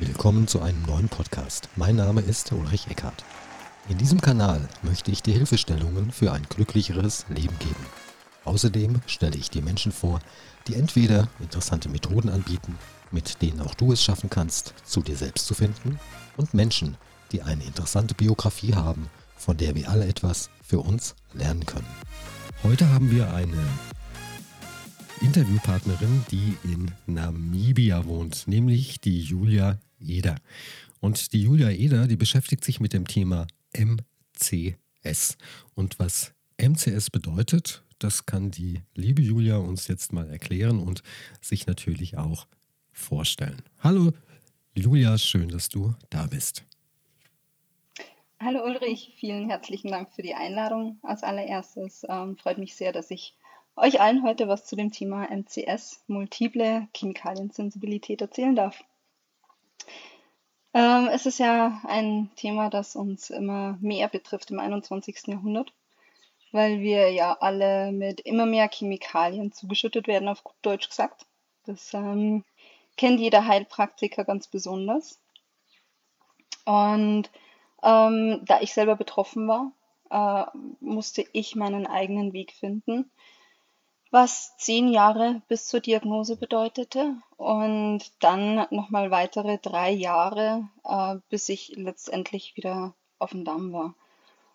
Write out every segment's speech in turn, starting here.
Willkommen zu einem neuen Podcast. Mein Name ist Ulrich Eckhardt. In diesem Kanal möchte ich dir Hilfestellungen für ein glücklicheres Leben geben. Außerdem stelle ich dir Menschen vor, die entweder interessante Methoden anbieten, mit denen auch du es schaffen kannst, zu dir selbst zu finden, und Menschen, die eine interessante Biografie haben, von der wir alle etwas für uns lernen können. Heute haben wir eine Interviewpartnerin, die in Namibia wohnt, nämlich die Julia Eder. Und die Julia Eder, die beschäftigt sich mit dem Thema MCS. Und was MCS bedeutet, das kann die liebe Julia uns jetzt mal erklären und sich natürlich auch vorstellen. Hallo Julia, schön, dass du da bist. Hallo Ulrich, vielen herzlichen Dank für die Einladung. Als allererstes ähm, freut mich sehr, dass ich euch allen heute was zu dem Thema MCS, multiple Chemikaliensensibilität, erzählen darf. Ähm, es ist ja ein Thema, das uns immer mehr betrifft im 21. Jahrhundert, weil wir ja alle mit immer mehr Chemikalien zugeschüttet werden, auf gut Deutsch gesagt. Das ähm, kennt jeder Heilpraktiker ganz besonders. Und ähm, da ich selber betroffen war, äh, musste ich meinen eigenen Weg finden was zehn Jahre bis zur Diagnose bedeutete und dann nochmal weitere drei Jahre, äh, bis ich letztendlich wieder auf dem Damm war.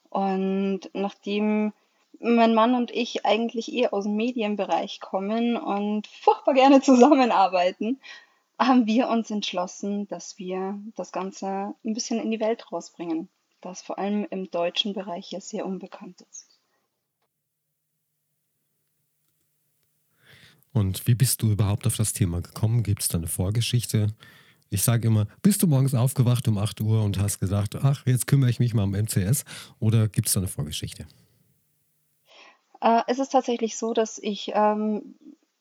Und nachdem mein Mann und ich eigentlich eher aus dem Medienbereich kommen und furchtbar gerne zusammenarbeiten, haben wir uns entschlossen, dass wir das Ganze ein bisschen in die Welt rausbringen, das vor allem im deutschen Bereich ja sehr unbekannt ist. Und wie bist du überhaupt auf das Thema gekommen? Gibt es da eine Vorgeschichte? Ich sage immer, bist du morgens aufgewacht um 8 Uhr und hast gesagt, ach, jetzt kümmere ich mich mal um MCS? Oder gibt es da eine Vorgeschichte? Äh, es ist tatsächlich so, dass ich ähm,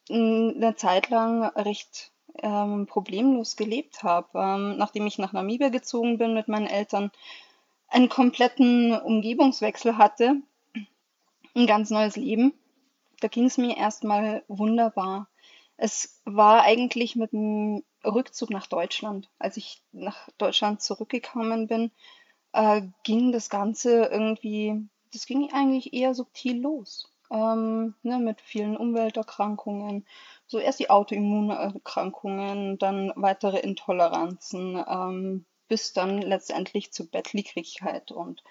eine Zeit lang recht ähm, problemlos gelebt habe. Ähm, nachdem ich nach Namibia gezogen bin mit meinen Eltern, einen kompletten Umgebungswechsel hatte, ein ganz neues Leben da ging es mir erstmal wunderbar. Es war eigentlich mit dem Rückzug nach Deutschland, als ich nach Deutschland zurückgekommen bin, äh, ging das Ganze irgendwie, das ging eigentlich eher subtil los. Ähm, ne, mit vielen Umwelterkrankungen, so erst die Autoimmunerkrankungen, dann weitere Intoleranzen, ähm, bis dann letztendlich zur Bettlägerigkeit und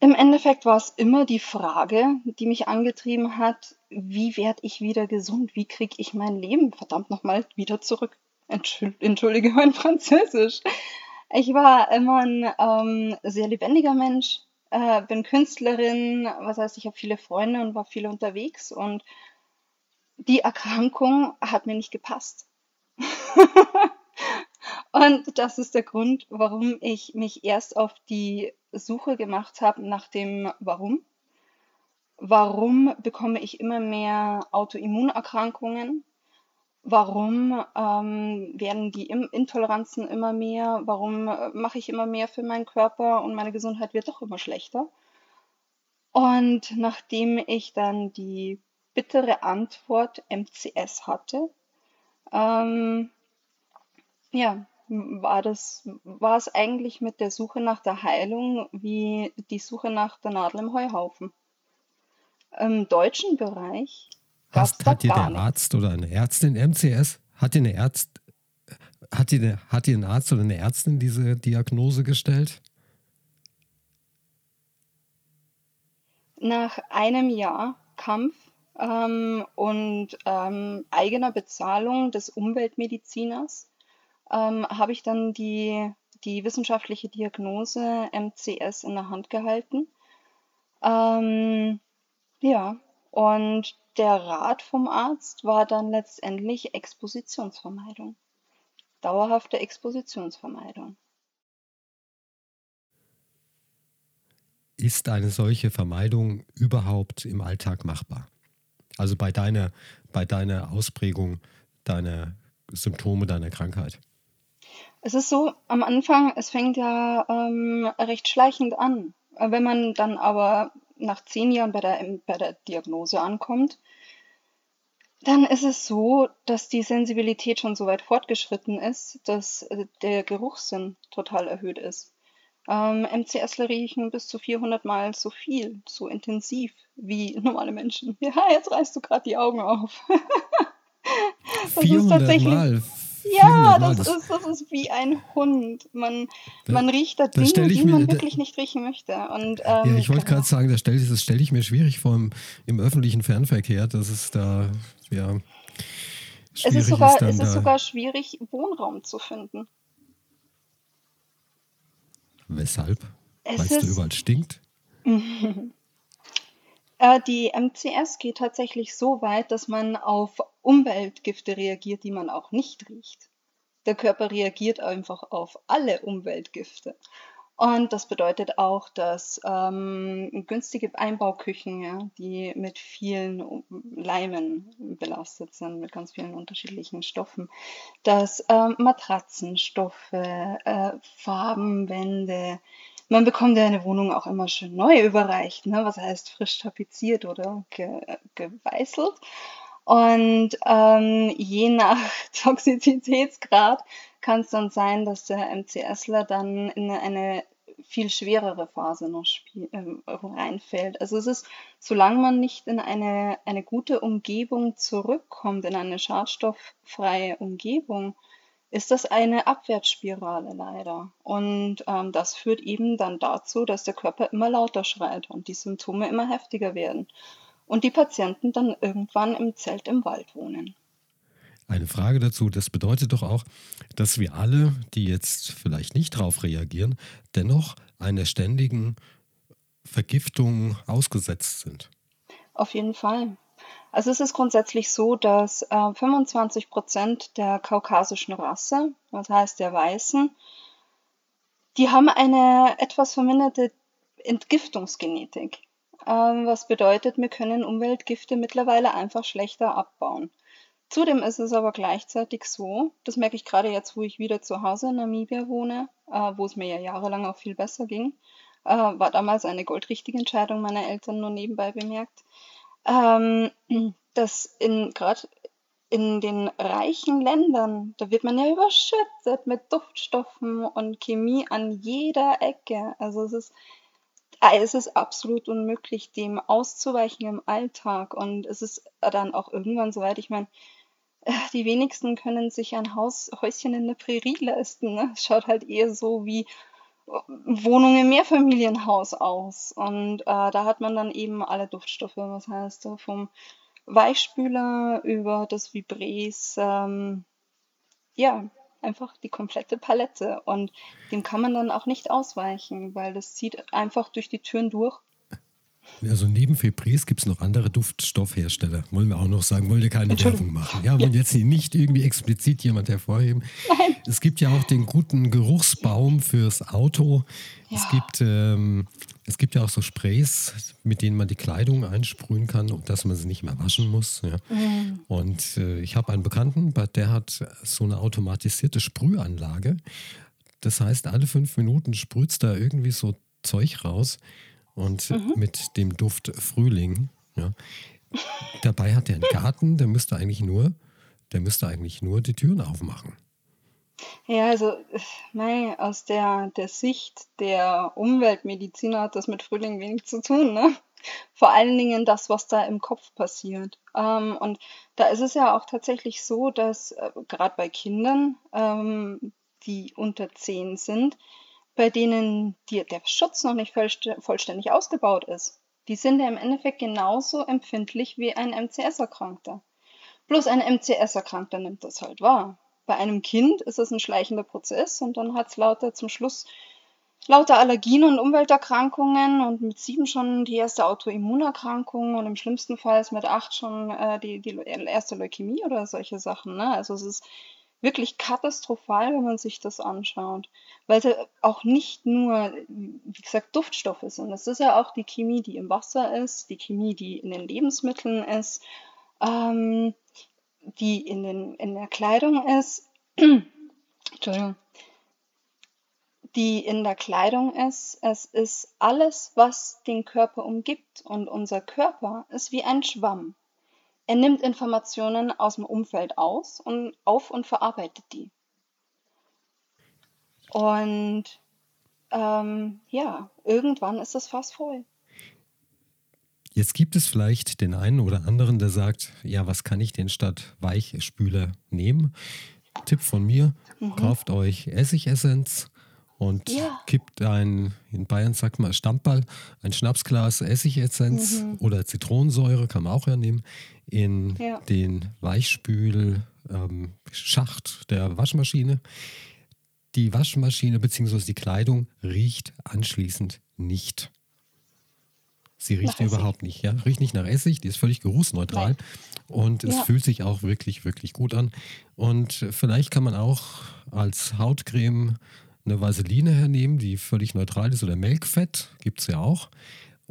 im Endeffekt war es immer die Frage, die mich angetrieben hat, wie werde ich wieder gesund? Wie kriege ich mein Leben verdammt nochmal wieder zurück? Entschuldige mein Französisch. Ich war immer ein ähm, sehr lebendiger Mensch, äh, bin Künstlerin, was heißt, ich habe viele Freunde und war viel unterwegs und die Erkrankung hat mir nicht gepasst. und das ist der Grund, warum ich mich erst auf die Suche gemacht habe nach dem Warum. Warum bekomme ich immer mehr Autoimmunerkrankungen? Warum ähm, werden die Intoleranzen immer mehr? Warum äh, mache ich immer mehr für meinen Körper und meine Gesundheit wird doch immer schlechter? Und nachdem ich dann die bittere Antwort MCS hatte, ähm, ja, war das, war es eigentlich mit der Suche nach der Heilung wie die Suche nach der Nadel im Heuhaufen. Im deutschen Bereich Hast, hat dir der Arzt oder eine Ärztin MCS, hat dir eine Ärzt, hat dir, hat dir ein Arzt oder eine Ärztin diese Diagnose gestellt? Nach einem Jahr Kampf ähm, und ähm, eigener Bezahlung des Umweltmediziners ähm, habe ich dann die, die wissenschaftliche Diagnose MCS in der Hand gehalten. Ähm, ja, und der Rat vom Arzt war dann letztendlich Expositionsvermeidung. Dauerhafte Expositionsvermeidung. Ist eine solche Vermeidung überhaupt im Alltag machbar? Also bei deiner, bei deiner Ausprägung deiner Symptome deiner Krankheit? Es ist so, am Anfang, es fängt ja ähm, recht schleichend an. Wenn man dann aber nach zehn Jahren bei der, bei der Diagnose ankommt, dann ist es so, dass die Sensibilität schon so weit fortgeschritten ist, dass äh, der Geruchssinn total erhöht ist. Ähm, MCSler riechen bis zu 400 Mal so viel, so intensiv wie normale Menschen. Ja, jetzt reißt du gerade die Augen auf. das 400 ist tatsächlich. Mal. Ja, das, das, ist, das ist wie ein Hund. Man, da, man riecht da Dinge, die mir, man wirklich da, nicht riechen möchte. Und, ähm, ja, ich wollte gerade sagen, das stelle das stell ich mir schwierig vor im, im, öffentlichen Fernverkehr, dass es da, ja. Es ist sogar, ist es ist sogar schwierig, Wohnraum zu finden. Weshalb? Weil es da überall stinkt? Äh, die MCS geht tatsächlich so weit, dass man auf Umweltgifte reagiert, die man auch nicht riecht. Der Körper reagiert einfach auf alle Umweltgifte. Und das bedeutet auch, dass ähm, günstige Einbauküchen, ja, die mit vielen Leimen belastet sind, mit ganz vielen unterschiedlichen Stoffen, dass ähm, Matratzenstoffe, äh, Farbenwände, man bekommt ja eine Wohnung auch immer schön neu überreicht, ne? was heißt frisch tapeziert oder ge geweißelt. Und ähm, je nach Toxizitätsgrad kann es dann sein, dass der MCSler dann in eine viel schwerere Phase noch äh, reinfällt. Also es ist, solange man nicht in eine, eine gute Umgebung zurückkommt, in eine schadstofffreie Umgebung, ist das eine Abwärtsspirale leider. Und ähm, das führt eben dann dazu, dass der Körper immer lauter schreit und die Symptome immer heftiger werden. Und die Patienten dann irgendwann im Zelt im Wald wohnen. Eine Frage dazu, das bedeutet doch auch, dass wir alle, die jetzt vielleicht nicht darauf reagieren, dennoch einer ständigen Vergiftung ausgesetzt sind. Auf jeden Fall. Also es ist grundsätzlich so, dass äh, 25 Prozent der kaukasischen Rasse, das heißt der Weißen, die haben eine etwas verminderte Entgiftungsgenetik. Ähm, was bedeutet, wir können Umweltgifte mittlerweile einfach schlechter abbauen. Zudem ist es aber gleichzeitig so, das merke ich gerade jetzt, wo ich wieder zu Hause in Namibia wohne, äh, wo es mir ja jahrelang auch viel besser ging, äh, war damals eine goldrichtige Entscheidung meiner Eltern nur nebenbei bemerkt ähm, dass in gerade in den reichen Ländern, da wird man ja überschüttet mit Duftstoffen und Chemie an jeder Ecke. Also es ist, es ist absolut unmöglich, dem auszuweichen im Alltag. Und es ist dann auch irgendwann soweit, ich meine, äh, die wenigsten können sich ein Haus, Häuschen in der Prärie leisten. Ne? Es schaut halt eher so wie Wohnung im Mehrfamilienhaus aus. Und äh, da hat man dann eben alle Duftstoffe, was heißt äh, vom Weichspüler über das Vibres, ähm, ja, einfach die komplette Palette. Und dem kann man dann auch nicht ausweichen, weil das zieht einfach durch die Türen durch also neben Febreze gibt es noch andere Duftstoffhersteller. Wollen wir auch noch sagen, wollen wir keine Werbung machen. Ja, wollen jetzt nicht irgendwie explizit jemand hervorheben. Nein. Es gibt ja auch den guten Geruchsbaum fürs Auto. Ja. Es, gibt, ähm, es gibt ja auch so Sprays, mit denen man die Kleidung einsprühen kann, und dass man sie nicht mehr waschen muss. Ja. Mhm. Und äh, ich habe einen Bekannten, der hat so eine automatisierte Sprühanlage. Das heißt, alle fünf Minuten sprüht da irgendwie so Zeug raus und mhm. mit dem Duft Frühling. Ja. Dabei hat er einen Garten, der müsste eigentlich nur, der müsste eigentlich nur die Türen aufmachen. Ja, also nein, aus der, der Sicht der Umweltmediziner hat das mit Frühling wenig zu tun, ne? Vor allen Dingen das, was da im Kopf passiert. Ähm, und da ist es ja auch tatsächlich so, dass äh, gerade bei Kindern, ähm, die unter zehn sind, bei denen die, der Schutz noch nicht vollständig ausgebaut ist, die sind ja im Endeffekt genauso empfindlich wie ein MCS-Erkrankter. Bloß ein MCS-Erkrankter nimmt das halt wahr. Bei einem Kind ist es ein schleichender Prozess und dann hat es lauter zum Schluss lauter Allergien und Umwelterkrankungen und mit sieben schon die erste Autoimmunerkrankung und im schlimmsten Fall ist mit acht schon äh, die, die erste Leukämie oder solche Sachen. Ne? Also es ist wirklich katastrophal, wenn man sich das anschaut. Weil es auch nicht nur, wie gesagt, Duftstoffe sind. Es ist ja auch die Chemie, die im Wasser ist, die Chemie, die in den Lebensmitteln ist, ähm, die in, den, in der Kleidung ist. Entschuldigung. Die in der Kleidung ist. Es ist alles, was den Körper umgibt. Und unser Körper ist wie ein Schwamm. Er nimmt Informationen aus dem Umfeld aus und auf und verarbeitet die. Und ähm, ja, irgendwann ist das Fass voll. Jetzt gibt es vielleicht den einen oder anderen, der sagt, ja, was kann ich denn statt Weichspüler nehmen? Tipp von mir, mhm. kauft euch Essigessenz und ja. kippt ein, in Bayern sagt man Stammball, ein Schnapsglas Essigessenz mhm. oder Zitronensäure, kann man auch hernehmen, in ja. den Weichspül ähm, der Waschmaschine. Die Waschmaschine bzw. die Kleidung riecht anschließend nicht. Sie riecht überhaupt nicht, ja. Riecht nicht nach Essig, die ist völlig geruchsneutral. Nein. Und es ja. fühlt sich auch wirklich, wirklich gut an. Und vielleicht kann man auch als Hautcreme eine Vaseline hernehmen, die völlig neutral ist, oder Melkfett, gibt es ja auch.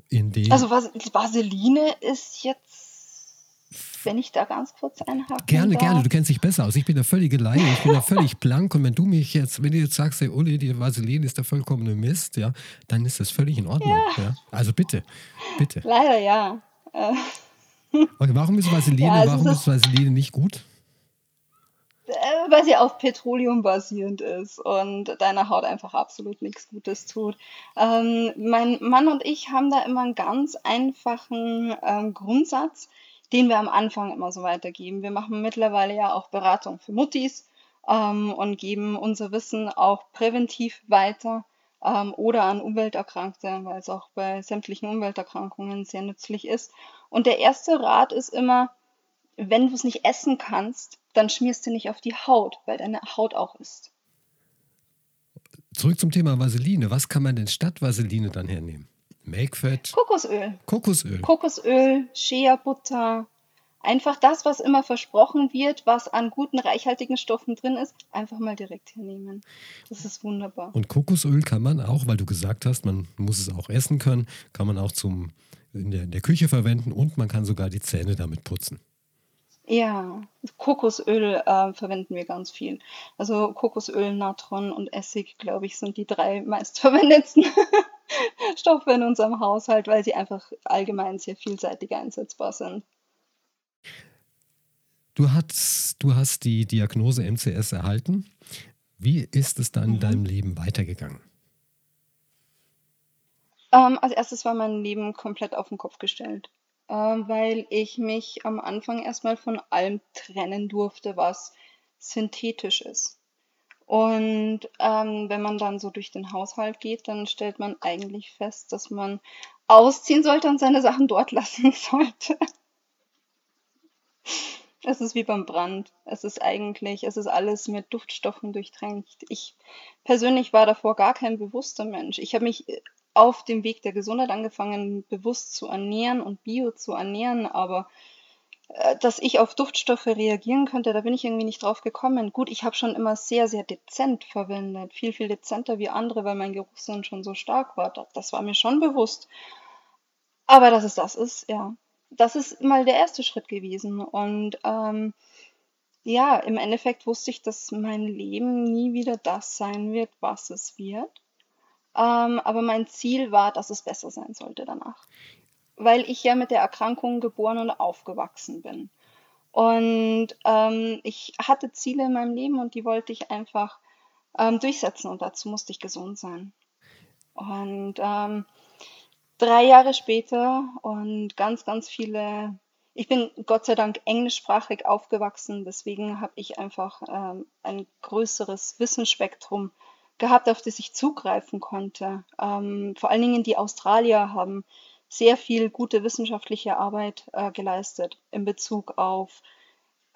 In also Vaseline ist jetzt wenn ich da ganz kurz einhaken Gerne, darf. gerne. Du kennst dich besser aus. Ich bin der völlige Laie. Ich bin da völlig blank. Und wenn du mich jetzt, wenn du jetzt sagst, hey Uli, die Vaseline ist der vollkommene Mist, ja, dann ist das völlig in Ordnung. Ja. ja. Also bitte, bitte. Leider ja. Äh. Okay, warum ist Vaseline, ja, also warum ist Vaseline nicht gut? Äh, weil sie auf Petroleum basierend ist und deiner Haut einfach absolut nichts Gutes tut. Ähm, mein Mann und ich haben da immer einen ganz einfachen ähm, Grundsatz den wir am Anfang immer so weitergeben. Wir machen mittlerweile ja auch Beratung für Muttis ähm, und geben unser Wissen auch präventiv weiter ähm, oder an Umwelterkrankte, weil es auch bei sämtlichen Umwelterkrankungen sehr nützlich ist. Und der erste Rat ist immer, wenn du es nicht essen kannst, dann schmierst du nicht auf die Haut, weil deine Haut auch ist. Zurück zum Thema Vaseline. Was kann man denn statt Vaseline dann hernehmen? Makefett. Kokosöl. Kokosöl. Kokosöl, Shea-Butter. Einfach das, was immer versprochen wird, was an guten, reichhaltigen Stoffen drin ist, einfach mal direkt hernehmen. Das ist wunderbar. Und Kokosöl kann man auch, weil du gesagt hast, man muss es auch essen können, kann man auch zum, in, der, in der Küche verwenden und man kann sogar die Zähne damit putzen. Ja, Kokosöl äh, verwenden wir ganz viel. Also Kokosöl, Natron und Essig, glaube ich, sind die drei meistverwendetsten Stoffe in unserem Haushalt, weil sie einfach allgemein sehr vielseitig einsetzbar sind. Du hast, du hast die Diagnose MCS erhalten. Wie ist es dann mhm. in deinem Leben weitergegangen? Ähm, als erstes war mein Leben komplett auf den Kopf gestellt, weil ich mich am Anfang erstmal von allem trennen durfte, was synthetisch ist. Und ähm, wenn man dann so durch den Haushalt geht, dann stellt man eigentlich fest, dass man ausziehen sollte und seine Sachen dort lassen sollte. Es ist wie beim Brand. Es ist eigentlich, es ist alles mit Duftstoffen durchtränkt. Ich persönlich war davor gar kein bewusster Mensch. Ich habe mich auf dem Weg der Gesundheit angefangen, bewusst zu ernähren und bio zu ernähren, aber äh, dass ich auf Duftstoffe reagieren könnte, da bin ich irgendwie nicht drauf gekommen. Gut, ich habe schon immer sehr, sehr dezent verwendet, viel, viel dezenter wie andere, weil mein Geruchssinn schon so stark war. Das war mir schon bewusst. Aber dass es das ist, ja, das ist mal der erste Schritt gewesen. Und ähm, ja, im Endeffekt wusste ich, dass mein Leben nie wieder das sein wird, was es wird. Ähm, aber mein Ziel war, dass es besser sein sollte danach weil ich ja mit der Erkrankung geboren und aufgewachsen bin. Und ähm, ich hatte Ziele in meinem Leben und die wollte ich einfach ähm, durchsetzen und dazu musste ich gesund sein. Und ähm, drei Jahre später und ganz, ganz viele, ich bin Gott sei Dank englischsprachig aufgewachsen, deswegen habe ich einfach ähm, ein größeres Wissensspektrum gehabt, auf das ich zugreifen konnte. Ähm, vor allen Dingen die Australier haben sehr viel gute wissenschaftliche Arbeit äh, geleistet in Bezug auf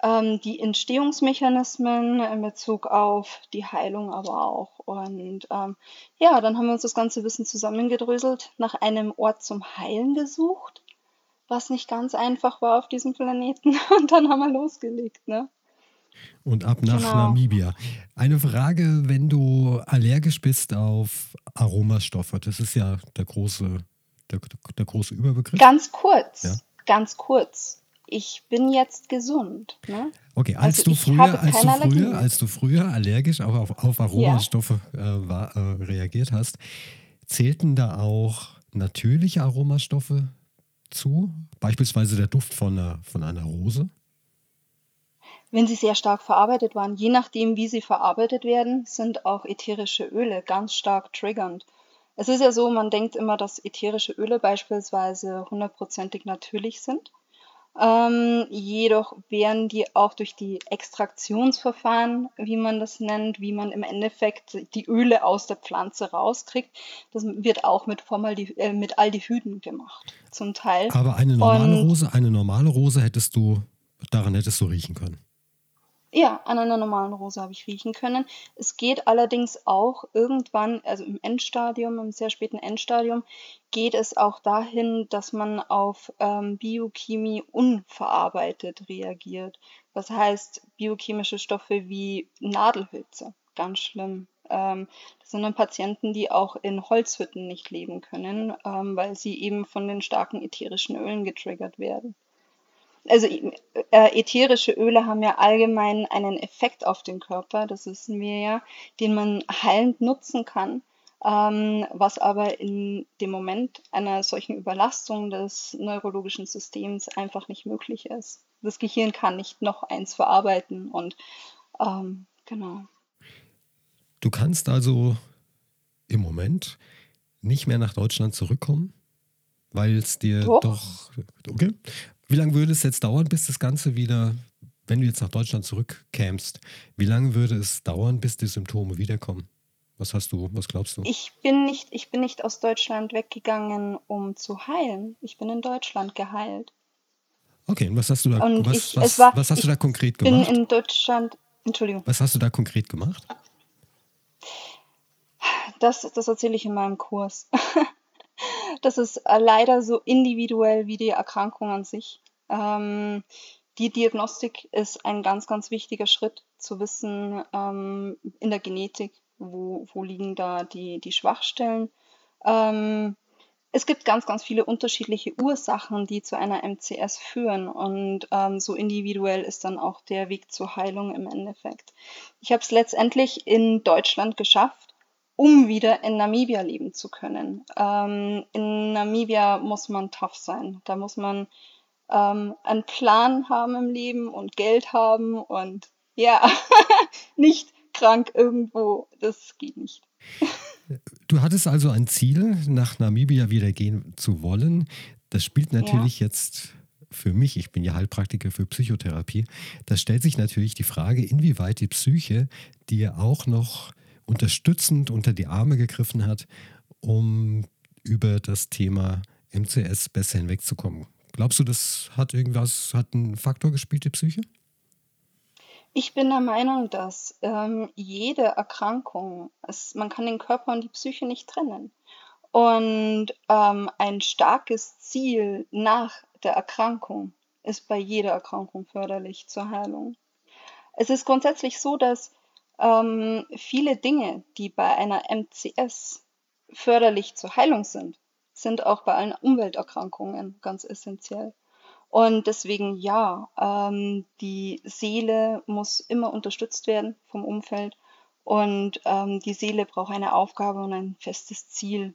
ähm, die Entstehungsmechanismen, in Bezug auf die Heilung aber auch. Und ähm, ja, dann haben wir uns das ganze Wissen zusammengedröselt, nach einem Ort zum Heilen gesucht, was nicht ganz einfach war auf diesem Planeten. Und dann haben wir losgelegt, ne? Und ab nach genau. Namibia. Eine Frage, wenn du allergisch bist auf Aromastoffe, das ist ja der große der, der große Überbegriff? Ganz kurz, ja? ganz kurz. Ich bin jetzt gesund. Ne? Okay, als, also du früher, als, du früher, als du früher allergisch auf, auf Aromastoffe ja. äh, war, äh, reagiert hast, zählten da auch natürliche Aromastoffe zu? Beispielsweise der Duft von einer, von einer Rose? Wenn sie sehr stark verarbeitet waren, je nachdem, wie sie verarbeitet werden, sind auch ätherische Öle ganz stark triggernd. Es ist ja so, man denkt immer, dass ätherische Öle beispielsweise hundertprozentig natürlich sind. Ähm, jedoch werden die auch durch die Extraktionsverfahren, wie man das nennt, wie man im Endeffekt die Öle aus der Pflanze rauskriegt, das wird auch mit, Formaldi äh, mit Aldehyden gemacht, zum Teil. Aber eine normale Und, Rose, eine normale Rose hättest du, daran hättest du riechen können. Ja, an einer normalen Rose habe ich riechen können. Es geht allerdings auch irgendwann, also im Endstadium, im sehr späten Endstadium, geht es auch dahin, dass man auf ähm, Biochemie unverarbeitet reagiert. Das heißt, biochemische Stoffe wie Nadelhölzer, ganz schlimm. Ähm, das sind dann Patienten, die auch in Holzhütten nicht leben können, ähm, weil sie eben von den starken ätherischen Ölen getriggert werden also äh, ätherische Öle haben ja allgemein einen Effekt auf den Körper, das wissen wir ja, den man heilend nutzen kann, ähm, was aber in dem Moment einer solchen Überlastung des neurologischen Systems einfach nicht möglich ist. Das Gehirn kann nicht noch eins verarbeiten und ähm, genau. Du kannst also im Moment nicht mehr nach Deutschland zurückkommen, weil es dir doch. doch okay, wie lange würde es jetzt dauern, bis das Ganze wieder, wenn du jetzt nach Deutschland zurückkämst, wie lange würde es dauern, bis die Symptome wiederkommen? Was hast du, was glaubst du? Ich bin nicht, ich bin nicht aus Deutschland weggegangen, um zu heilen. Ich bin in Deutschland geheilt. Okay, und was hast du da, und was, ich, was, war, was hast du da konkret gemacht? Ich bin in Deutschland, Entschuldigung. Was hast du da konkret gemacht? Das, das erzähle ich in meinem Kurs. Das ist äh, leider so individuell wie die Erkrankung an sich. Ähm, die Diagnostik ist ein ganz, ganz wichtiger Schritt zu wissen ähm, in der Genetik, wo, wo liegen da die, die Schwachstellen. Ähm, es gibt ganz, ganz viele unterschiedliche Ursachen, die zu einer MCS führen und ähm, so individuell ist dann auch der Weg zur Heilung im Endeffekt. Ich habe es letztendlich in Deutschland geschafft, um wieder in Namibia leben zu können. Ähm, in Namibia muss man tough sein. Da muss man ähm, einen Plan haben im Leben und Geld haben und ja, nicht krank irgendwo. Das geht nicht. Du hattest also ein Ziel, nach Namibia wieder gehen zu wollen. Das spielt natürlich ja. jetzt für mich, ich bin ja Heilpraktiker für Psychotherapie, da stellt sich natürlich die Frage, inwieweit die Psyche dir auch noch unterstützend unter die Arme gegriffen hat, um über das Thema MCS besser hinwegzukommen. Glaubst du, das hat irgendwas, hat einen Faktor gespielt, die Psyche? Ich bin der Meinung, dass ähm, jede Erkrankung, es, man kann den Körper und die Psyche nicht trennen. Und ähm, ein starkes Ziel nach der Erkrankung ist bei jeder Erkrankung förderlich zur Heilung. Es ist grundsätzlich so, dass ähm, viele Dinge, die bei einer MCS förderlich zur Heilung sind, sind auch bei allen Umwelterkrankungen ganz essentiell. Und deswegen ja, ähm, die Seele muss immer unterstützt werden vom Umfeld und ähm, die Seele braucht eine Aufgabe und ein festes Ziel,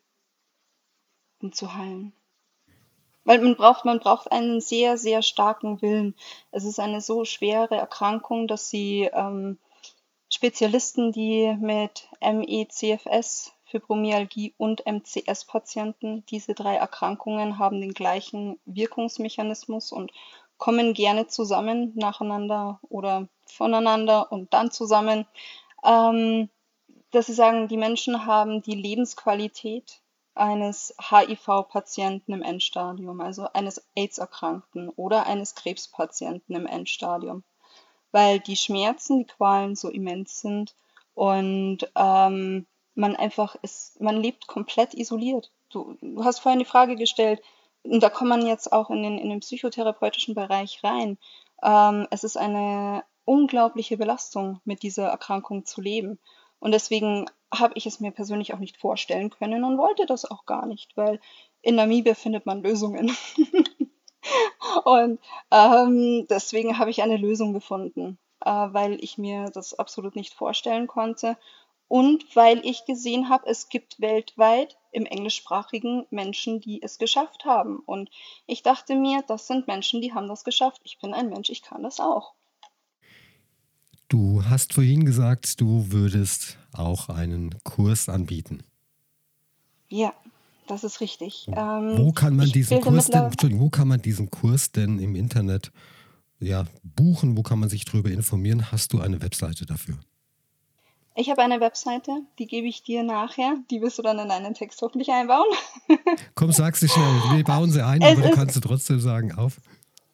um zu heilen. Weil man braucht, man braucht einen sehr, sehr starken Willen. Es ist eine so schwere Erkrankung, dass sie ähm, Spezialisten, die mit ME/CFS, Fibromyalgie und MCS-Patienten, diese drei Erkrankungen haben den gleichen Wirkungsmechanismus und kommen gerne zusammen, nacheinander oder voneinander und dann zusammen, ähm, dass sie sagen, die Menschen haben die Lebensqualität eines HIV-Patienten im Endstadium, also eines AIDS-Erkrankten oder eines Krebspatienten im Endstadium weil die Schmerzen, die Qualen so immens sind und ähm, man einfach ist, man lebt komplett isoliert. Du, du hast vorhin die Frage gestellt, und da kommt man jetzt auch in den, in den psychotherapeutischen Bereich rein. Ähm, es ist eine unglaubliche Belastung, mit dieser Erkrankung zu leben. Und deswegen habe ich es mir persönlich auch nicht vorstellen können und wollte das auch gar nicht, weil in Namibia findet man Lösungen. Und ähm, deswegen habe ich eine Lösung gefunden, äh, weil ich mir das absolut nicht vorstellen konnte. und weil ich gesehen habe, es gibt weltweit im englischsprachigen Menschen, die es geschafft haben. Und ich dachte mir, das sind Menschen, die haben das geschafft. Ich bin ein Mensch, ich kann das auch. Du hast vorhin gesagt, du würdest auch einen Kurs anbieten. Ja, das ist richtig. Ähm, wo kann man diesen Kurs denn, Entschuldigung, wo kann man diesen Kurs denn im Internet ja, buchen? Wo kann man sich darüber informieren? Hast du eine Webseite dafür? Ich habe eine Webseite, die gebe ich dir nachher. Die wirst du dann in einen Text hoffentlich einbauen. Komm, sag sie schnell. Wir bauen sie ein, es aber du kannst du trotzdem sagen, auf.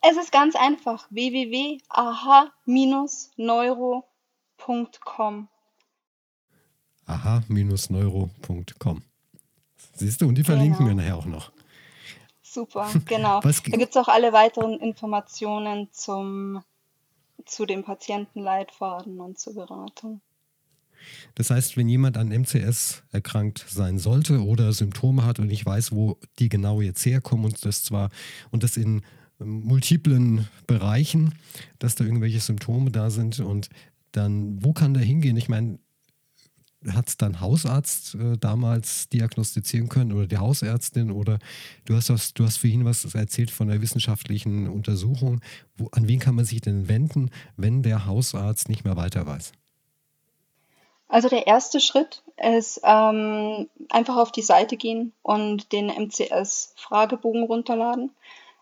Es ist ganz einfach. www.aha-neuro.com aha-neuro.com Siehst du, und die verlinken genau. wir nachher auch noch. Super, genau. Was, da gibt es auch alle weiteren Informationen zum, zu dem Patientenleitfaden und zur Beratung. Das heißt, wenn jemand an MCS erkrankt sein sollte oder Symptome hat und ich weiß, wo die genau jetzt herkommen und das zwar und das in multiplen Bereichen, dass da irgendwelche Symptome da sind und dann, wo kann der hingehen? Ich meine, hat es dann Hausarzt äh, damals diagnostizieren können oder die Hausärztin oder du hast, was, du hast vorhin was erzählt von der wissenschaftlichen Untersuchung. Wo, an wen kann man sich denn wenden, wenn der Hausarzt nicht mehr weiter weiß? Also der erste Schritt ist ähm, einfach auf die Seite gehen und den MCS-Fragebogen runterladen.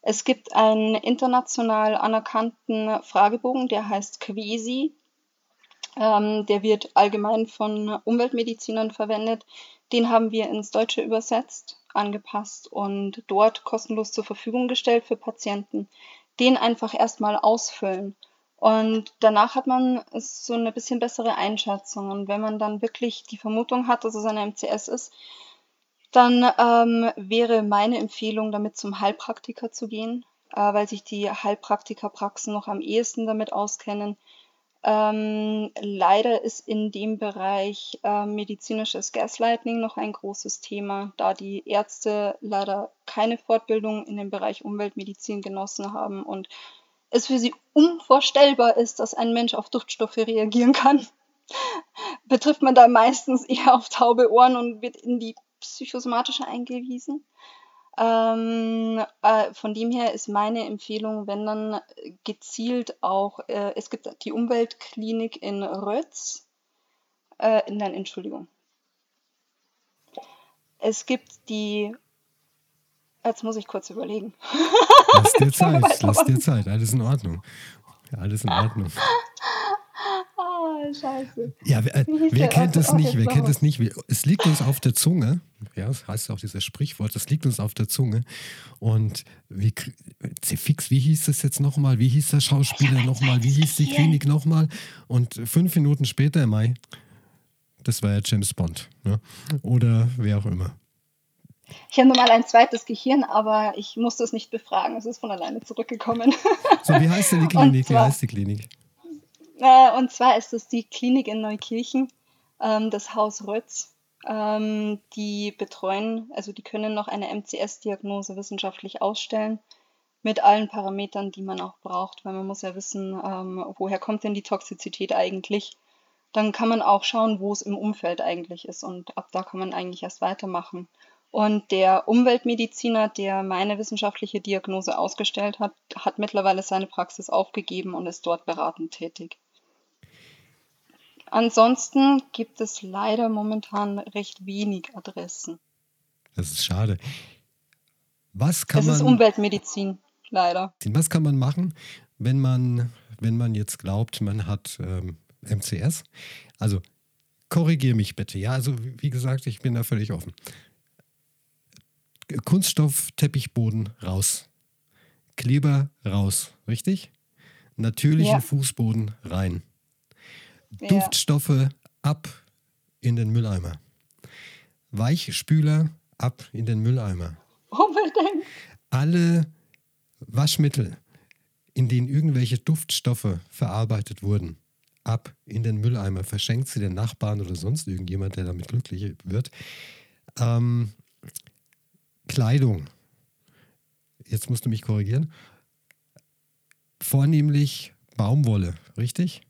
Es gibt einen international anerkannten Fragebogen, der heißt Quesi. Ähm, der wird allgemein von Umweltmedizinern verwendet. Den haben wir ins Deutsche übersetzt, angepasst und dort kostenlos zur Verfügung gestellt für Patienten. Den einfach erstmal ausfüllen und danach hat man so eine bisschen bessere Einschätzung. Und wenn man dann wirklich die Vermutung hat, dass es eine MCS ist, dann ähm, wäre meine Empfehlung, damit zum Heilpraktiker zu gehen, äh, weil sich die Heilpraktikerpraxen noch am ehesten damit auskennen. Ähm, leider ist in dem Bereich äh, medizinisches Gaslighting noch ein großes Thema, da die Ärzte leider keine Fortbildung in dem Bereich Umweltmedizin genossen haben und es für sie unvorstellbar ist, dass ein Mensch auf Duftstoffe reagieren kann, betrifft man da meistens eher auf taube Ohren und wird in die psychosomatische eingewiesen. Ähm, äh, von dem her ist meine Empfehlung, wenn dann gezielt auch, äh, es gibt die Umweltklinik in Rötz, äh, nein, Entschuldigung. Es gibt die Jetzt muss ich kurz überlegen. Lass dir Zeit, lass dir Zeit. Alles in Ordnung. Alles in Ordnung. Scheiße. Ja, wer, äh, wer kennt es nicht? Wer kennt es nicht? Es liegt uns auf der Zunge. Ja, das heißt auch dieses Sprichwort. Es liegt uns auf der Zunge. Und wie, fix, wie hieß das jetzt nochmal? Wie hieß der Schauspieler nochmal? Wie hieß die Klinik nochmal? Und fünf Minuten später, Mai, das war ja James Bond. Ne? Oder wer auch immer. Ich habe nochmal ein zweites Gehirn, aber ich musste es nicht befragen. Es ist von alleine zurückgekommen. So, wie heißt denn die Klinik? Zwar, wie heißt die Klinik? Äh, und zwar ist es die Klinik in Neukirchen, ähm, das Haus Rötz. Ähm, die betreuen, also die können noch eine MCS-Diagnose wissenschaftlich ausstellen mit allen Parametern, die man auch braucht, weil man muss ja wissen, ähm, woher kommt denn die Toxizität eigentlich. Dann kann man auch schauen, wo es im Umfeld eigentlich ist und ab da kann man eigentlich erst weitermachen. Und der Umweltmediziner, der meine wissenschaftliche Diagnose ausgestellt hat, hat mittlerweile seine Praxis aufgegeben und ist dort beratend tätig. Ansonsten gibt es leider momentan recht wenig Adressen. Das ist schade. Was kann es man, ist Umweltmedizin, leider. Was kann man machen, wenn man, wenn man jetzt glaubt, man hat ähm, MCS? Also korrigiere mich bitte. Ja, also wie gesagt, ich bin da völlig offen. Kunststoffteppichboden raus. Kleber raus, richtig? Natürlichen ja. Fußboden rein. Ja. Duftstoffe ab in den Mülleimer. Weichspüler ab in den Mülleimer. Unbedingt. Alle Waschmittel, in denen irgendwelche Duftstoffe verarbeitet wurden, ab in den Mülleimer. Verschenkt sie den Nachbarn oder sonst irgendjemand, der damit glücklich wird. Ähm, Kleidung. Jetzt musst du mich korrigieren. Vornehmlich Baumwolle, richtig?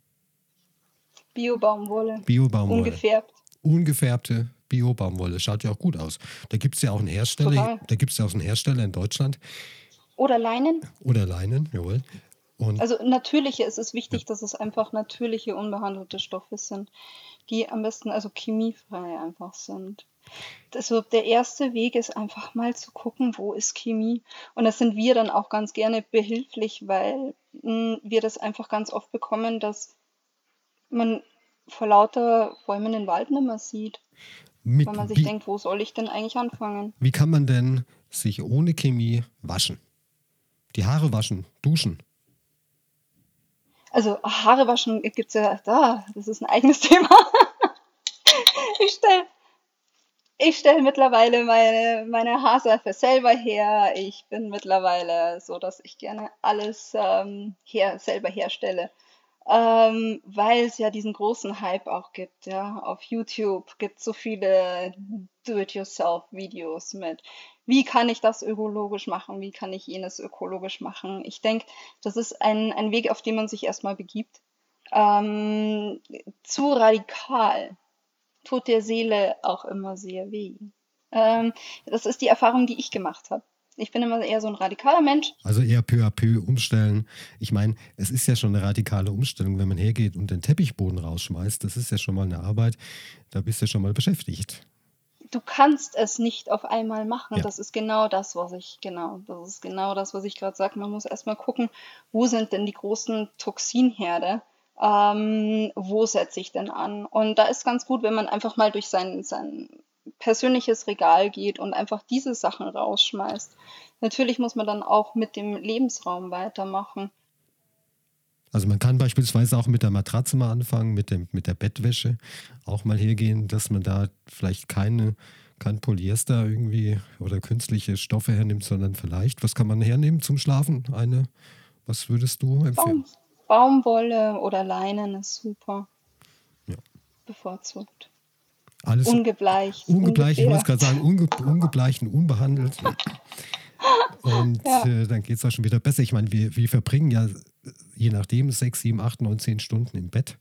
Bio-Baumwolle. Bio-Baumwolle. Ungefärbt. ungefärbte Bio-Baumwolle. Schaut ja auch gut aus. Da gibt es ja auch einen Hersteller, Total. da gibt es ja auch einen Hersteller in Deutschland. Oder Leinen. Oder Leinen, jawohl. Und Also natürliche, es ist wichtig, dass es einfach natürliche, unbehandelte Stoffe sind, die am besten also chemiefrei einfach sind. Also der erste Weg ist einfach mal zu gucken, wo ist Chemie. Und das sind wir dann auch ganz gerne behilflich, weil mh, wir das einfach ganz oft bekommen, dass man vor lauter Bäumen den Wald nicht mehr sieht, mit, weil man sich wie, denkt, wo soll ich denn eigentlich anfangen? wie kann man denn sich ohne Chemie waschen? Die Haare waschen, duschen. Also Haare waschen gibt's ja da, das ist ein eigenes Thema. Ich stelle Ich stelle mittlerweile meine, meine Haarseife selber her. Ich bin mittlerweile so, dass ich gerne alles ähm, her, selber herstelle. Ähm, weil es ja diesen großen Hype auch gibt, ja. Auf YouTube gibt es so viele Do-it-yourself-Videos mit. Wie kann ich das ökologisch machen? Wie kann ich jenes ökologisch machen? Ich denke, das ist ein, ein Weg, auf den man sich erstmal begibt. Ähm, zu radikal tut der Seele auch immer sehr weh. Ähm, das ist die Erfahrung, die ich gemacht habe. Ich bin immer eher so ein radikaler Mensch. Also eher peu à peu umstellen. Ich meine, es ist ja schon eine radikale Umstellung, wenn man hergeht und den Teppichboden rausschmeißt. Das ist ja schon mal eine Arbeit, da bist du schon mal beschäftigt. Du kannst es nicht auf einmal machen. Ja. Das ist genau das, was ich, genau, das ist genau das, was ich gerade sage. Man muss erstmal gucken, wo sind denn die großen Toxinherde? Ähm, wo setze ich denn an? Und da ist ganz gut, wenn man einfach mal durch sein, sein persönliches Regal geht und einfach diese Sachen rausschmeißt. Natürlich muss man dann auch mit dem Lebensraum weitermachen. Also man kann beispielsweise auch mit der Matratze mal anfangen, mit, dem, mit der Bettwäsche auch mal hergehen, dass man da vielleicht keine, kein Polyester irgendwie oder künstliche Stoffe hernimmt, sondern vielleicht, was kann man hernehmen zum Schlafen? Eine, was würdest du empfehlen? Baum, Baumwolle oder Leinen ist super. Ja. Bevorzugt. Alles Ungebleicht. ungebleicht, ich muss ungefärbt. gerade sagen, unge, ungebleicht und unbehandelt. Und Ja. äh, dann geht es auch schon wieder besser. Ich meine, wir, wir verbringen ja je nachdem sechs, sieben, acht, neun, zehn Stunden im Bett.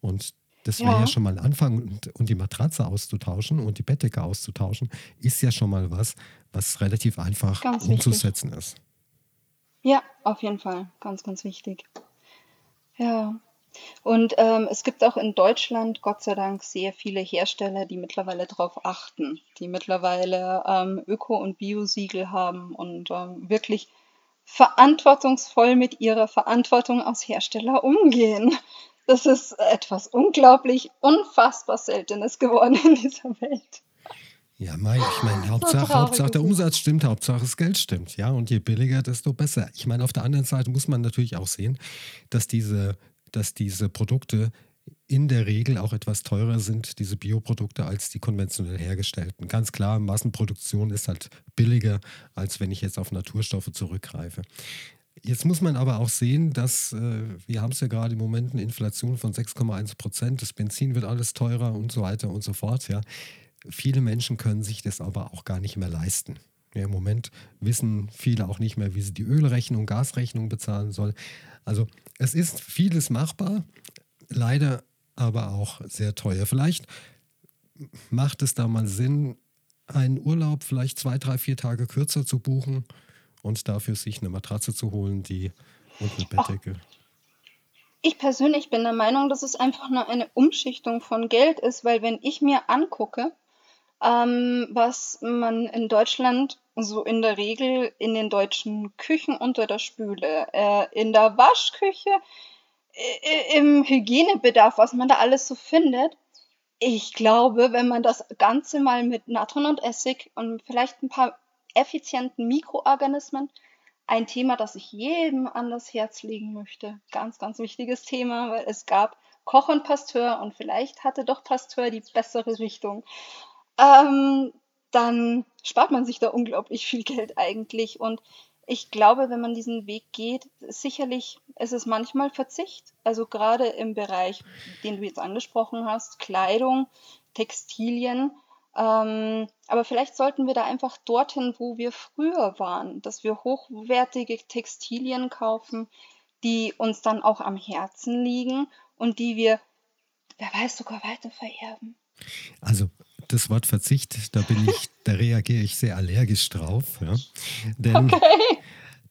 Und das wäre ja. Ja. schon mal ein Anfang. Und, und die Matratze auszutauschen und die Bettdecke auszutauschen, ist ja schon mal was, was relativ einfach Ganz wichtig. umzusetzen ist. Ja, auf jeden Fall. Ganz, ganz wichtig. Ja. Und ähm, es gibt auch in Deutschland, Gott sei Dank, sehr viele Hersteller, die mittlerweile darauf achten, die mittlerweile ähm, Öko- und Bio-Siegel haben und ähm, wirklich verantwortungsvoll mit ihrer Verantwortung als Hersteller umgehen. Das ist etwas unglaublich, unfassbar Seltenes geworden in dieser Welt. Ja, Mai, ich meine, Hauptsache, traurig Hauptsache der. Umsatz stimmt, Hauptsache das Geld stimmt. Ja, und je billiger, desto besser. Ich meine, auf der anderen Seite muss man natürlich auch sehen, dass diese, dass diese Produkte in der Regel auch etwas teurer sind, diese Bioprodukte, als die konventionell hergestellten. Ganz klar, Massenproduktion ist halt billiger, als wenn ich jetzt auf Naturstoffe zurückgreife. Jetzt muss man aber auch sehen, dass äh, wir haben es ja gerade im Moment eine Inflation von 6,1 Prozent, das Benzin wird alles teurer und so weiter und so fort. Ja. Viele Menschen können sich das aber auch gar nicht mehr leisten. Ja, Im Moment wissen viele auch nicht mehr, wie sie die Ölrechnung, Gasrechnung bezahlen sollen. Also es ist vieles machbar, leider aber auch sehr teuer. Vielleicht macht es da mal Sinn, einen Urlaub vielleicht zwei, drei, vier Tage kürzer zu buchen und dafür sich eine Matratze zu holen, die und eine Bettdecke. Ich persönlich bin der Meinung, dass es einfach nur eine Umschichtung von Geld ist, weil wenn ich mir angucke, ähm, was man in Deutschland so in der Regel in den deutschen Küchen unter der Spüle, äh, in der Waschküche, i- im Hygienebedarf, was man da alles so findet. Ich glaube, wenn man das Ganze mal mit Natron und Essig und vielleicht ein paar effizienten Mikroorganismen, ein Thema, das ich jedem an das Herz legen möchte. Ganz, ganz wichtiges Thema, weil es gab Koch und Pasteur und vielleicht hatte doch Pasteur die bessere Richtung. Ähm, dann spart man sich da unglaublich viel Geld eigentlich. Und ich glaube, wenn man diesen Weg geht, sicherlich ist es manchmal Verzicht. Also gerade im Bereich, den du jetzt angesprochen hast, Kleidung, Textilien. Ähm, aber vielleicht sollten wir da einfach dorthin, wo wir früher waren, dass wir hochwertige Textilien kaufen, die uns dann auch am Herzen liegen und die wir, wer weiß, sogar weiter vererben. Also das Wort Verzicht, da bin ich, da reagiere ich sehr allergisch drauf. Ja. Denn, okay.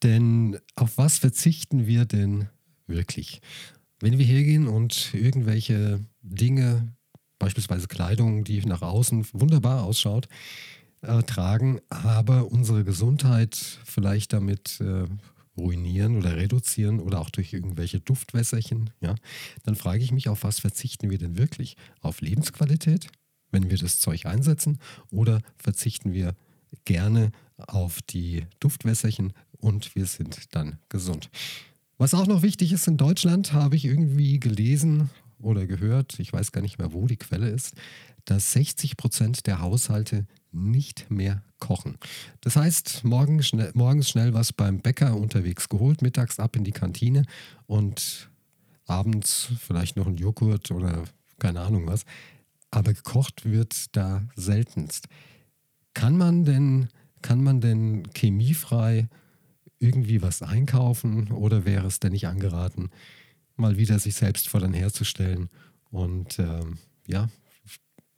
denn auf was verzichten wir denn wirklich? Wenn wir hergehen und irgendwelche Dinge, beispielsweise Kleidung, die nach außen wunderbar ausschaut, äh, tragen, aber unsere Gesundheit vielleicht damit äh, ruinieren oder reduzieren oder auch durch irgendwelche Duftwässerchen, ja, dann frage ich mich, auf was verzichten wir denn wirklich? Auf Lebensqualität, wenn wir das Zeug einsetzen, oder verzichten wir gerne auf die Duftwässerchen und wir sind dann gesund? Was auch noch wichtig ist in Deutschland, habe ich irgendwie gelesen oder gehört, ich weiß gar nicht mehr, wo die Quelle ist, dass 60 Prozent der Haushalte nicht mehr kochen. Das heißt, morgen schnell, morgens schnell was beim Bäcker unterwegs geholt, mittags ab in die Kantine und abends vielleicht noch ein Joghurt oder keine Ahnung was. Aber gekocht wird da seltenst. Kann man denn, kann man denn chemiefrei irgendwie was einkaufen oder wäre es denn nicht angeraten, mal wieder sich selbst vor dann herzustellen und ähm, ja,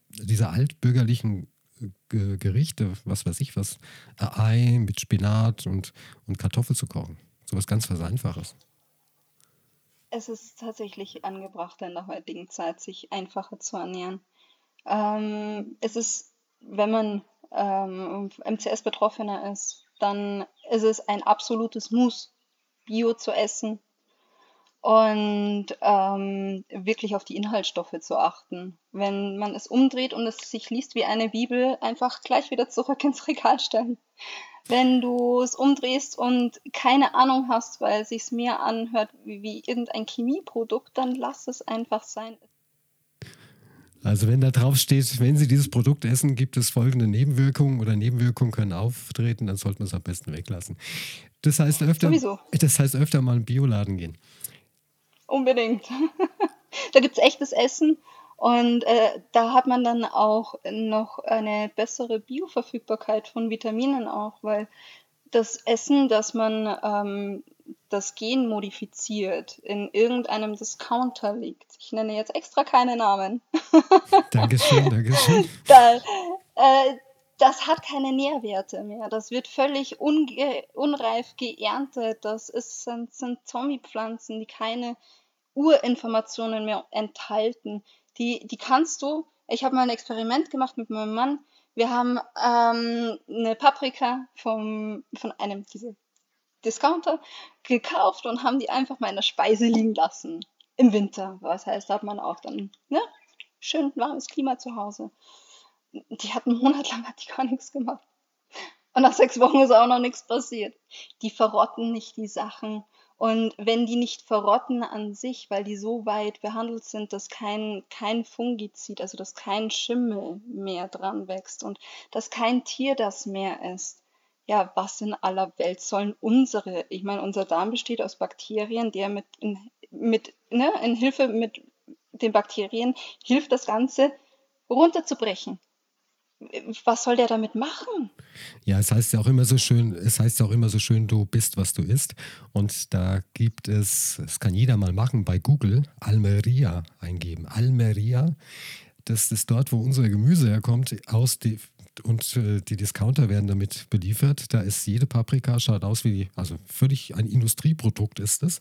diese altbürgerlichen äh, Gerichte, was weiß ich was, Ei mit Spinat und, und Kartoffel zu kochen. So was ganz was Einfaches. Es ist tatsächlich angebracht, in der heutigen Zeit sich einfacher zu ernähren. Ähm, es ist, wenn man ähm, MCS-Betroffener ist, dann ist es ein absolutes Muss, Bio zu essen und ähm, wirklich auf die Inhaltsstoffe zu achten. Wenn man es umdreht und es sich liest wie eine Bibel, einfach gleich wieder zurück ins Regal stellen. Wenn du es umdrehst und keine Ahnung hast, weil es sich mehr anhört wie, wie irgendein Chemieprodukt, dann lass es einfach sein. Also wenn da drauf steht, wenn Sie dieses Produkt essen, gibt es folgende Nebenwirkungen oder Nebenwirkungen können auftreten, dann sollte man es am besten weglassen. Das heißt öfter, Sowieso. das heißt öfter mal in den Bioladen gehen. Unbedingt. da gibt es echtes Essen und äh, da hat man dann auch noch eine bessere Bioverfügbarkeit von Vitaminen auch, weil das Essen, das man ähm, das Gen modifiziert in irgendeinem Discounter liegt. Ich nenne jetzt extra keine Namen. Dankeschön, Dankeschön. Da, äh, das hat keine Nährwerte mehr. Das wird völlig unreif geerntet. Das ist, sind, sind Zombie-Pflanzen, die keine Urinformationen mehr enthalten. Die, die kannst du. Ich habe mal ein Experiment gemacht mit meinem Mann. Wir haben ähm, eine Paprika vom, von einem dieser Discounter gekauft und haben die einfach mal in der Speise liegen lassen. Im Winter. Was heißt, da hat man auch dann, ne? Schön warmes Klima zu Hause. Die hat einen Monat lang hat die gar nichts gemacht. Und nach sechs Wochen ist auch noch nichts passiert. Die verrotten nicht die Sachen. Und wenn die nicht verrotten an sich, weil die so weit behandelt sind, dass kein, kein Fungizid, also dass kein Schimmel mehr dran wächst und dass kein Tier das mehr isst, ja, was in aller Welt sollen unsere, ich meine, unser Darm besteht aus Bakterien, der mit, mit, ne, in Hilfe mit den Bakterien hilft, das Ganze runterzubrechen. Was soll der damit machen? Ja, es heißt ja auch immer so schön, es heißt ja auch immer so schön, du bist, was du isst. Und da gibt es, das kann jeder mal machen, bei Google Almeria eingeben. Almeria, das ist dort, wo unser Gemüse herkommt, aus die, und äh, die Discounter werden damit beliefert. Da ist jede Paprika, schaut aus wie, also völlig ein Industrieprodukt ist es.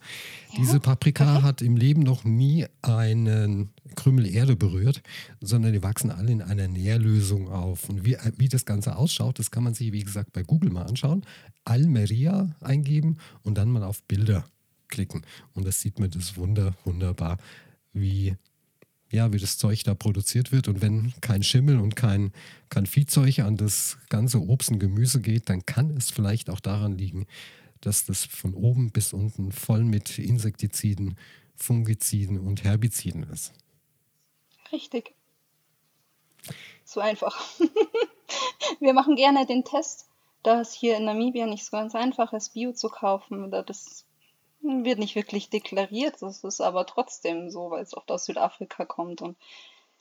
Ja. Diese Paprika okay. hat im Leben noch nie einen Krümel Erde berührt, sondern die wachsen alle in einer Nährlösung auf. Und wie, wie das Ganze ausschaut, das kann man sich, wie gesagt, bei Google mal anschauen. Almeria eingeben und dann mal auf Bilder klicken. Und das sieht man das wunder, wunderbar, wie ja, wie das Zeug da produziert wird. Und wenn kein Schimmel und kein, kein Viehzeug an das ganze Obst und Gemüse geht, dann kann es vielleicht auch daran liegen, dass das von oben bis unten voll mit Insektiziden, Fungiziden und Herbiziden ist. Richtig. So einfach. Wir machen gerne den Test, dass hier in Namibia nicht so ganz einfach ist, Bio zu kaufen. Oder das wird nicht wirklich deklariert, das ist aber trotzdem so, weil es oft aus Südafrika kommt und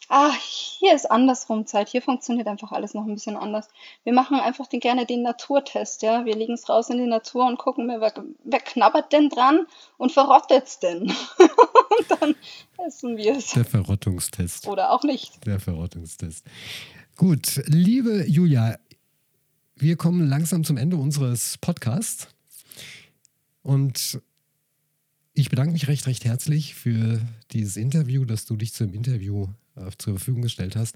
ah, hier ist andersrum Zeit, hier funktioniert einfach alles noch ein bisschen anders. Wir machen einfach den, gerne den Naturtest, ja, wir legen es raus in die Natur und gucken, wer, wer knabbert denn dran und verrottet's denn? und dann essen wir es. Der Verrottungstest. Oder auch nicht. Der Verrottungstest. Gut, liebe Julia, wir kommen langsam zum Ende unseres Podcasts. Und ich bedanke mich recht, recht herzlich für dieses Interview, dass du dich zum Interview äh, zur Verfügung gestellt hast.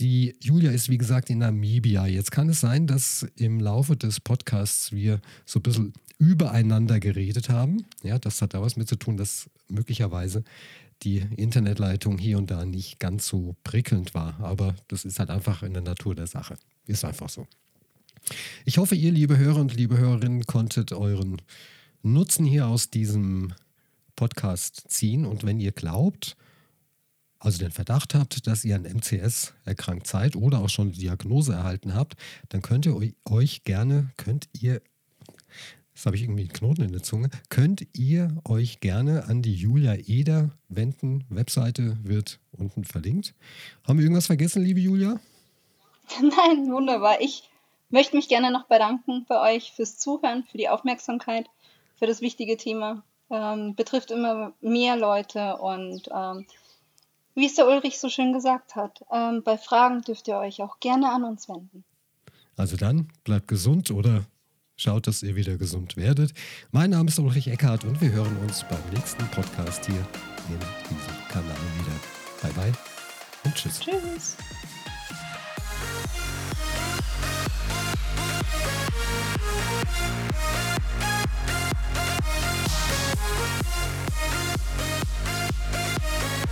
Die Julia ist, wie gesagt, in Namibia. Jetzt kann es sein, dass im Laufe des Podcasts wir so ein bisschen übereinander geredet haben. Ja, das hat da was mit zu tun, dass möglicherweise die Internetleitung hier und da nicht ganz so prickelnd war. Aber das ist halt einfach in der Natur der Sache. Ist einfach so. Ich hoffe, ihr, liebe Hörer und liebe Hörerinnen, konntet euren Nutzen hier aus diesem Podcast ziehen. Und wenn ihr glaubt, also den Verdacht habt, dass ihr an MCS erkrankt seid oder auch schon die Diagnose erhalten habt, dann könnt ihr euch gerne, könnt ihr, jetzt habe ich irgendwie einen Knoten in der Zunge, könnt ihr euch gerne an die Julia Eder wenden. Webseite wird unten verlinkt. Haben wir irgendwas vergessen, liebe Julia? Nein, wunderbar. Ich möchte mich gerne noch bedanken bei euch fürs Zuhören, für die Aufmerksamkeit, für das wichtige Thema. Ähm, betrifft immer mehr Leute und ähm, wie es der Ulrich so schön gesagt hat, ähm, bei Fragen dürft ihr euch auch gerne an uns wenden. Also dann, bleibt gesund oder schaut, dass ihr wieder gesund werdet. Mein Name ist Ulrich Eckhardt und wir hören uns beim nächsten Podcast hier in diesem Kanal wieder. Bye bye und tschüss. Tschüss.